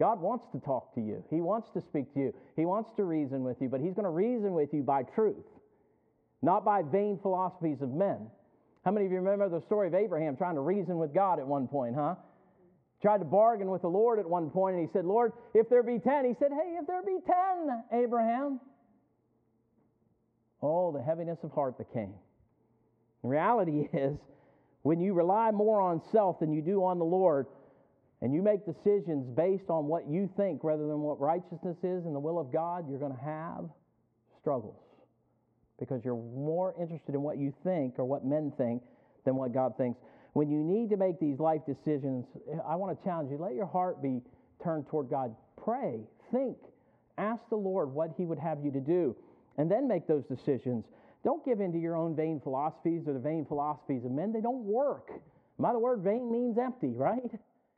God wants to talk to you. He wants to speak to you. He wants to reason with you, but He's going to reason with you by truth, not by vain philosophies of men. How many of you remember the story of Abraham trying to reason with God at one point, huh? Tried to bargain with the Lord at one point, and he said, Lord, if there be ten, he said, Hey, if there be ten, Abraham. Oh, the heaviness of heart that came. Reality is, when you rely more on self than you do on the Lord, and you make decisions based on what you think rather than what righteousness is and the will of God, you're going to have struggles because you're more interested in what you think or what men think than what God thinks. When you need to make these life decisions, eh, I want to challenge you let your heart be turned toward God. Pray, think, ask the Lord what He would have you to do. and then make those decisions. Don't give in to your own vain philosophies or the vain philosophies of men. They don't work. By the word vain means empty, right?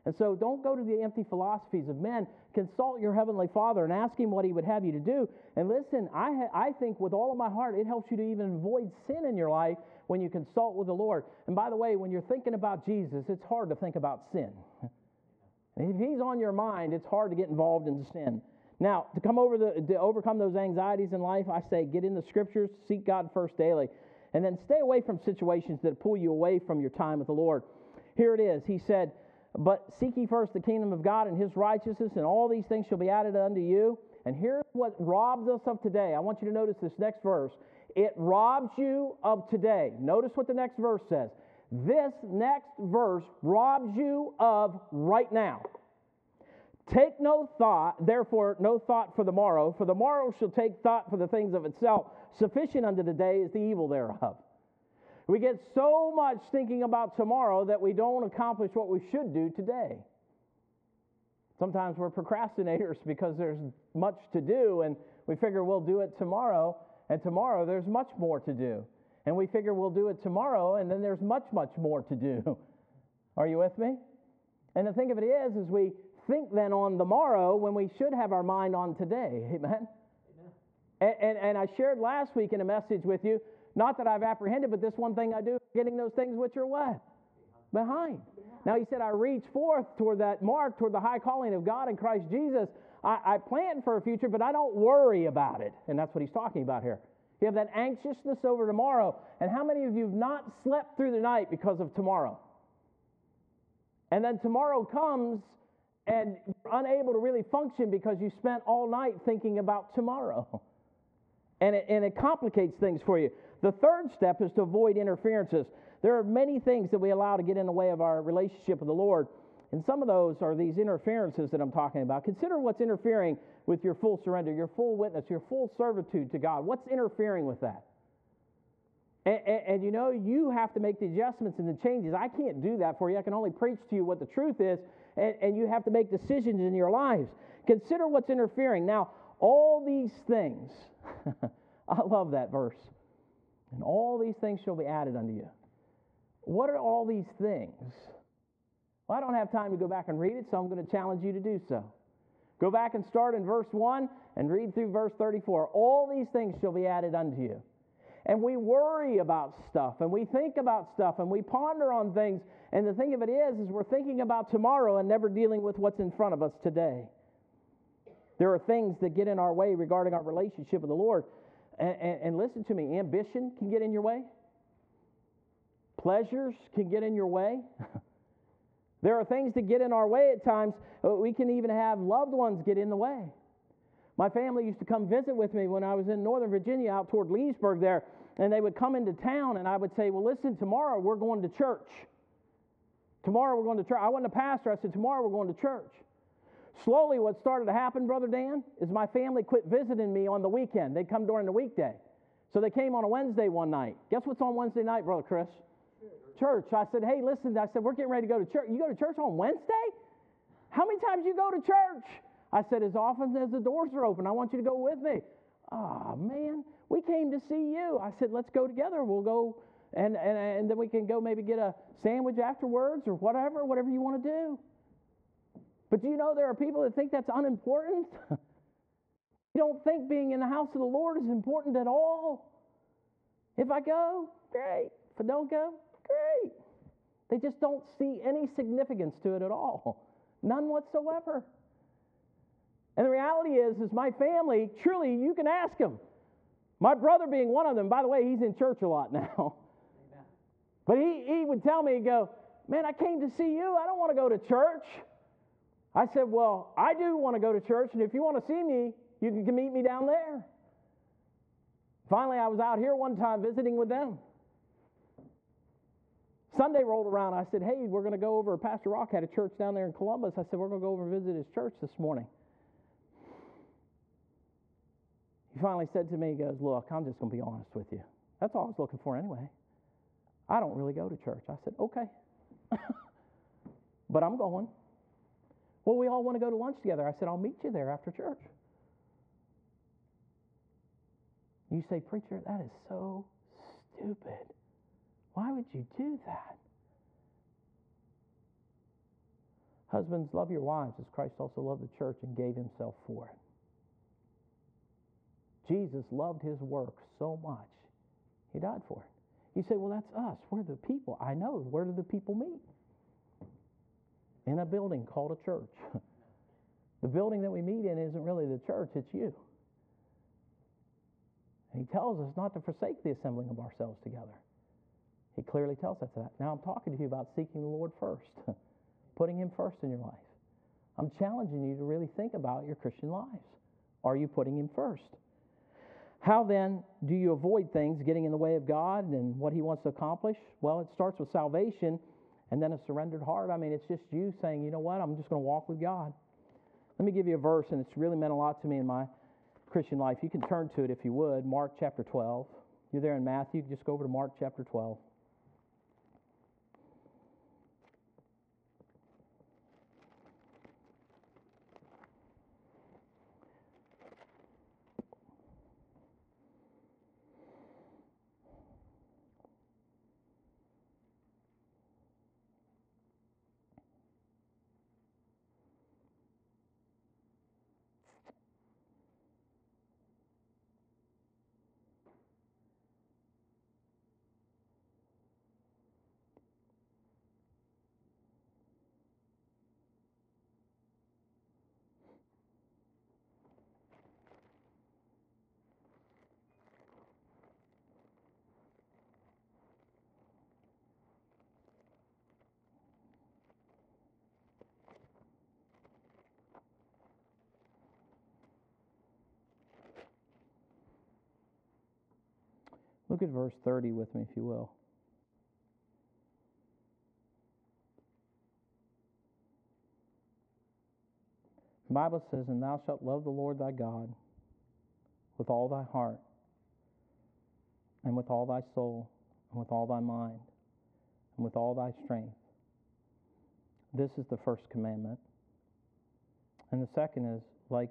And so don't go to the empty philosophies of men. Consult your Heavenly Father and ask Him what He would have you to do. And listen, I, ha- I think with all of my heart, it helps you to even avoid sin in your life when you consult with the Lord. And by the way, when you're thinking about Jesus, it's hard to think about sin. If He's on your mind, it's hard to get involved in sin. Now, to come over the to overcome those anxieties in life, I say get in the scriptures, seek God first daily, and then stay away from situations that pull you away from your time with the Lord. Here it is. He said, "But seek ye first the kingdom of God and His righteousness, and all these things shall be added unto you." And here's what robs us of today. I want you to notice this next verse. It robs you of today. Notice what the next verse says. This next verse robs you of right now. Take no thought, therefore, no thought for the morrow, for the morrow shall take thought for the things of itself. Sufficient unto the day is the evil thereof. We get so much thinking about tomorrow that we don't accomplish what we should do today. Sometimes we're procrastinators because there's much to do, and we figure we'll do it tomorrow, and tomorrow there's much more to do. And we figure we'll do it tomorrow, and then there's much, much more to do. Are you with me? And the thing of it is, is we think then on the morrow when we should have our mind on today. Amen? Amen. And, and, and, I shared last week in a message with you, not that I've apprehended, but this one thing I do, getting those things which are what? Behind. Now he said, I reach forth toward that mark, toward the high calling of God in Christ Jesus. I, I plan for a future, but I don't worry about it. And that's what he's talking about here. You have that anxiousness over tomorrow. And how many of you have not slept through the night because of tomorrow? And then tomorrow comes and you're unable to really function because you spent all night thinking about tomorrow. And it, and it complicates things for you. The third step is to avoid interferences. There are many things that we allow to get in the way of our relationship with the Lord. And some of those are these interferences that I'm talking about. Consider what's interfering with your full surrender, your full witness, your full servitude to God. What's interfering with that? And, and, and, you know, you have to make the adjustments and the changes. I can't do that for you. I can only preach to you what the truth is, and, and you have to make decisions in your lives. Consider what's interfering. Now, all these things, I love that verse. And all these things shall be added unto you. What are all these things? Well, I don't have time to go back and read it, so I'm going to challenge you to do so. Go back and start in verse 1 and read through verse 34. All these things shall be added unto you. And we worry about stuff and we think about stuff and we ponder on things. And the thing of it is, is we're thinking about tomorrow and never dealing with what's in front of us today. There are things that get in our way regarding our relationship with the Lord. And, and, and listen to me ambition can get in your way, pleasures can get in your way. there are things that get in our way at times. Uh, we can even have loved ones get in the way. My family used to come visit with me when I was in Northern Virginia out toward Leesburg there, and they would come into town, and I would say, Well, listen, tomorrow we're going to church. Tomorrow we're going to church. I wasn't a pastor. I said, Tomorrow we're going to church. Slowly, what started to happen, Brother Dan, is my family quit visiting me on the weekend. They'd come during the weekday. So they came on a Wednesday one night. Guess what's on Wednesday night, Brother Chris? Church. I said, Hey, listen, I said, We're getting ready to go to church. You go to church on Wednesday? How many times you go to church? I said, As often as the doors are open, I want you to go with me. Oh, man, we came to see you. I said, Let's go together. We'll go, and, and, and then we can go maybe get a sandwich afterwards or whatever, whatever you want to do. But do you know there are people that think that's unimportant? you don't think being in the house of the Lord is important at all. If I go, great. If I don't go, great. They just don't see any significance to it at all. None whatsoever. And the reality is, is my family, truly, you can ask them. My brother being one of them, by the way, he's in church a lot now. But he, he would tell me, he'd go, Man, I came to see you. I don't want to go to church. I said, Well, I do want to go to church, and if you want to see me, you can meet me down there. Finally, I was out here one time visiting with them. Sunday rolled around. I said, Hey, we're going to go over. Pastor Rock had a church down there in Columbus. I said, We're going to go over and visit his church this morning. He finally said to me, He goes, Look, I'm just going to be honest with you. That's all I was looking for anyway. I don't really go to church. I said, Okay. but I'm going. Well, we all want to go to lunch together. I said, I'll meet you there after church. You say, Preacher, that is so stupid. Why would you do that? Husbands, love your wives as Christ also loved the church and gave himself for it. Jesus loved his work so much, he died for it. You say, well, that's us. We're the people. I know. Where do the people meet? In a building called a church. the building that we meet in isn't really the church, it's you. And he tells us not to forsake the assembling of ourselves together. He clearly tells us that. Now I'm talking to you about seeking the Lord first, putting him first in your life. I'm challenging you to really think about your Christian lives. Are you putting him first? How then do you avoid things getting in the way of God and what He wants to accomplish? Well, it starts with salvation and then a surrendered heart. I mean, it's just you saying, you know what, I'm just going to walk with God. Let me give you a verse, and it's really meant a lot to me in my Christian life. You can turn to it if you would. Mark chapter 12. You're there in Matthew, just go over to Mark chapter 12. Look at verse 30 with me, if you will. The Bible says, And thou shalt love the Lord thy God with all thy heart, and with all thy soul, and with all thy mind, and with all thy strength. This is the first commandment. And the second is like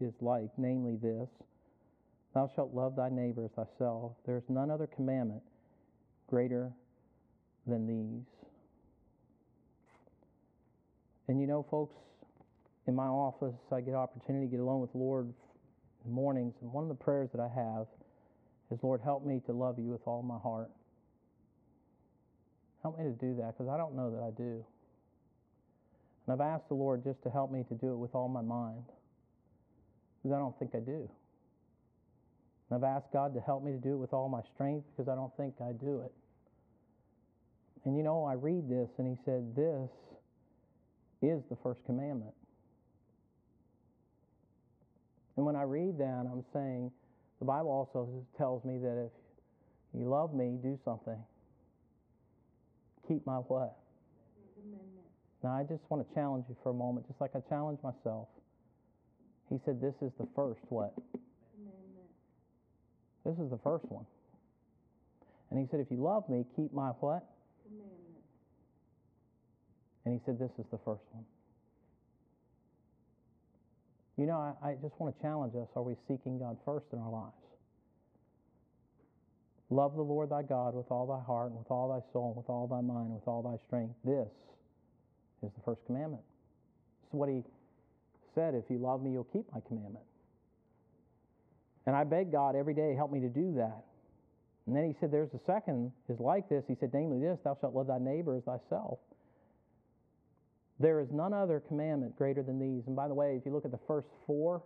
is like, namely this Thou shalt love thy neighbor as thyself. There is none other commandment greater than these. And you know, folks, in my office, I get opportunity to get alone with the Lord in the mornings, and one of the prayers that I have is, Lord, help me to love you with all my heart. Help me to do that because I don't know that I do. And I've asked the Lord just to help me to do it with all my mind because I don't think I do. And I've asked God to help me to do it with all my strength because I don't think I do it. And you know, I read this and he said, This is the first commandment. And when I read that, I'm saying, the Bible also tells me that if you love me, do something. Keep my what? Now, I just want to challenge you for a moment, just like I challenge myself. He said, This is the first what? This is the first one. And he said, If you love me, keep my what? Commandment. And he said, This is the first one. You know, I, I just want to challenge us are we seeking God first in our lives? Love the Lord thy God with all thy heart, and with all thy soul, and with all thy mind, and with all thy strength. This is the first commandment. This is what he said if you love me, you'll keep my commandment. And I beg God every day, help me to do that. And then he said, There's a second, is like this. He said, Namely, this, thou shalt love thy neighbor as thyself. There is none other commandment greater than these. And by the way, if you look at the first four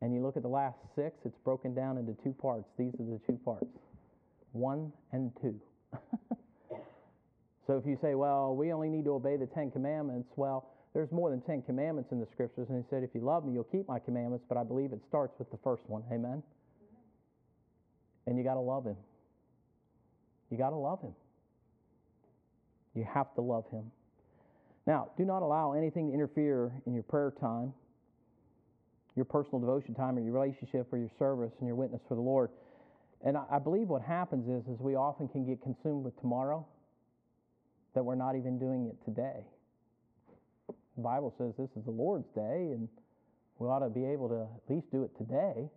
and you look at the last six, it's broken down into two parts. These are the two parts one and two. so if you say, Well, we only need to obey the Ten Commandments, well, there's more than 10 commandments in the scriptures, and he said, If you love me, you'll keep my commandments, but I believe it starts with the first one. Amen? And you got to love him. You got to love him. You have to love him. Now, do not allow anything to interfere in your prayer time, your personal devotion time, or your relationship, or your service and your witness for the Lord. And I, believe what happens is, is we often can get consumed with tomorrow that we're not even doing it today. The Bible says this is the Lord's day, and we ought to be able to at least do it today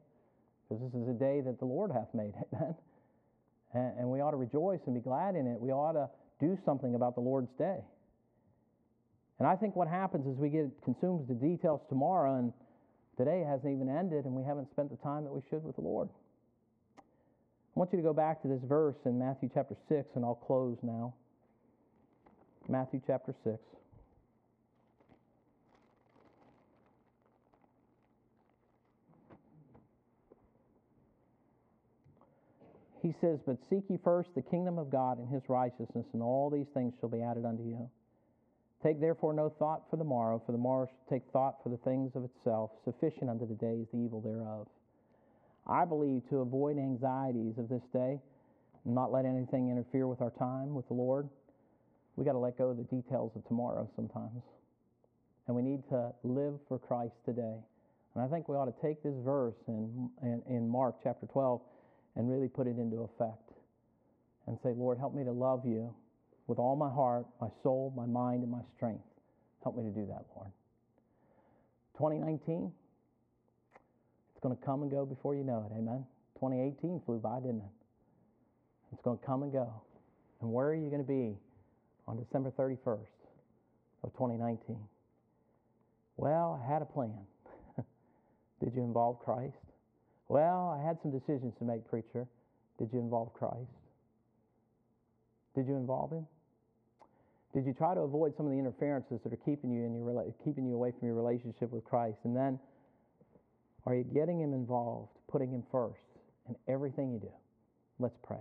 because this is a day that the Lord hath made, amen. And, and we ought to rejoice and be glad in it. We ought to do something about the Lord's day. And I think what happens is we get consumed with the details tomorrow, and today hasn't even ended, and we haven't spent the time that we should with the Lord. I want you to go back to this verse in Matthew chapter 6, and I'll close now. Matthew chapter 6. He says, But seek ye first the kingdom of God and his righteousness, and all these things shall be added unto you. Take therefore no thought for the morrow, for the morrow shall take thought for the things of itself. Sufficient unto the day is the evil thereof. I believe to avoid anxieties of this day, not let anything interfere with our time with the Lord, we got to let go of the details of tomorrow sometimes. And we need to live for Christ today. And I think we ought to take this verse in, in, in Mark chapter 12 and really put it into effect and say, Lord, help me to love you with all my heart, my soul, my mind, and my strength. Help me to do that, Lord. 2019, it's going to come and go before you know it. Amen. 2018 flew by, didn't it? It's going to come and go. And where are you going to be on December 31st of 2019? Well, I had a plan. Did you involve Christ? Well, I had some decisions to make, preacher. Did you involve Christ? Did you involve him? Did you try to avoid some of the interferences that are keeping you in your keeping you away from your relationship with Christ? And then are you getting him involved, putting him first in everything you do? Let's pray.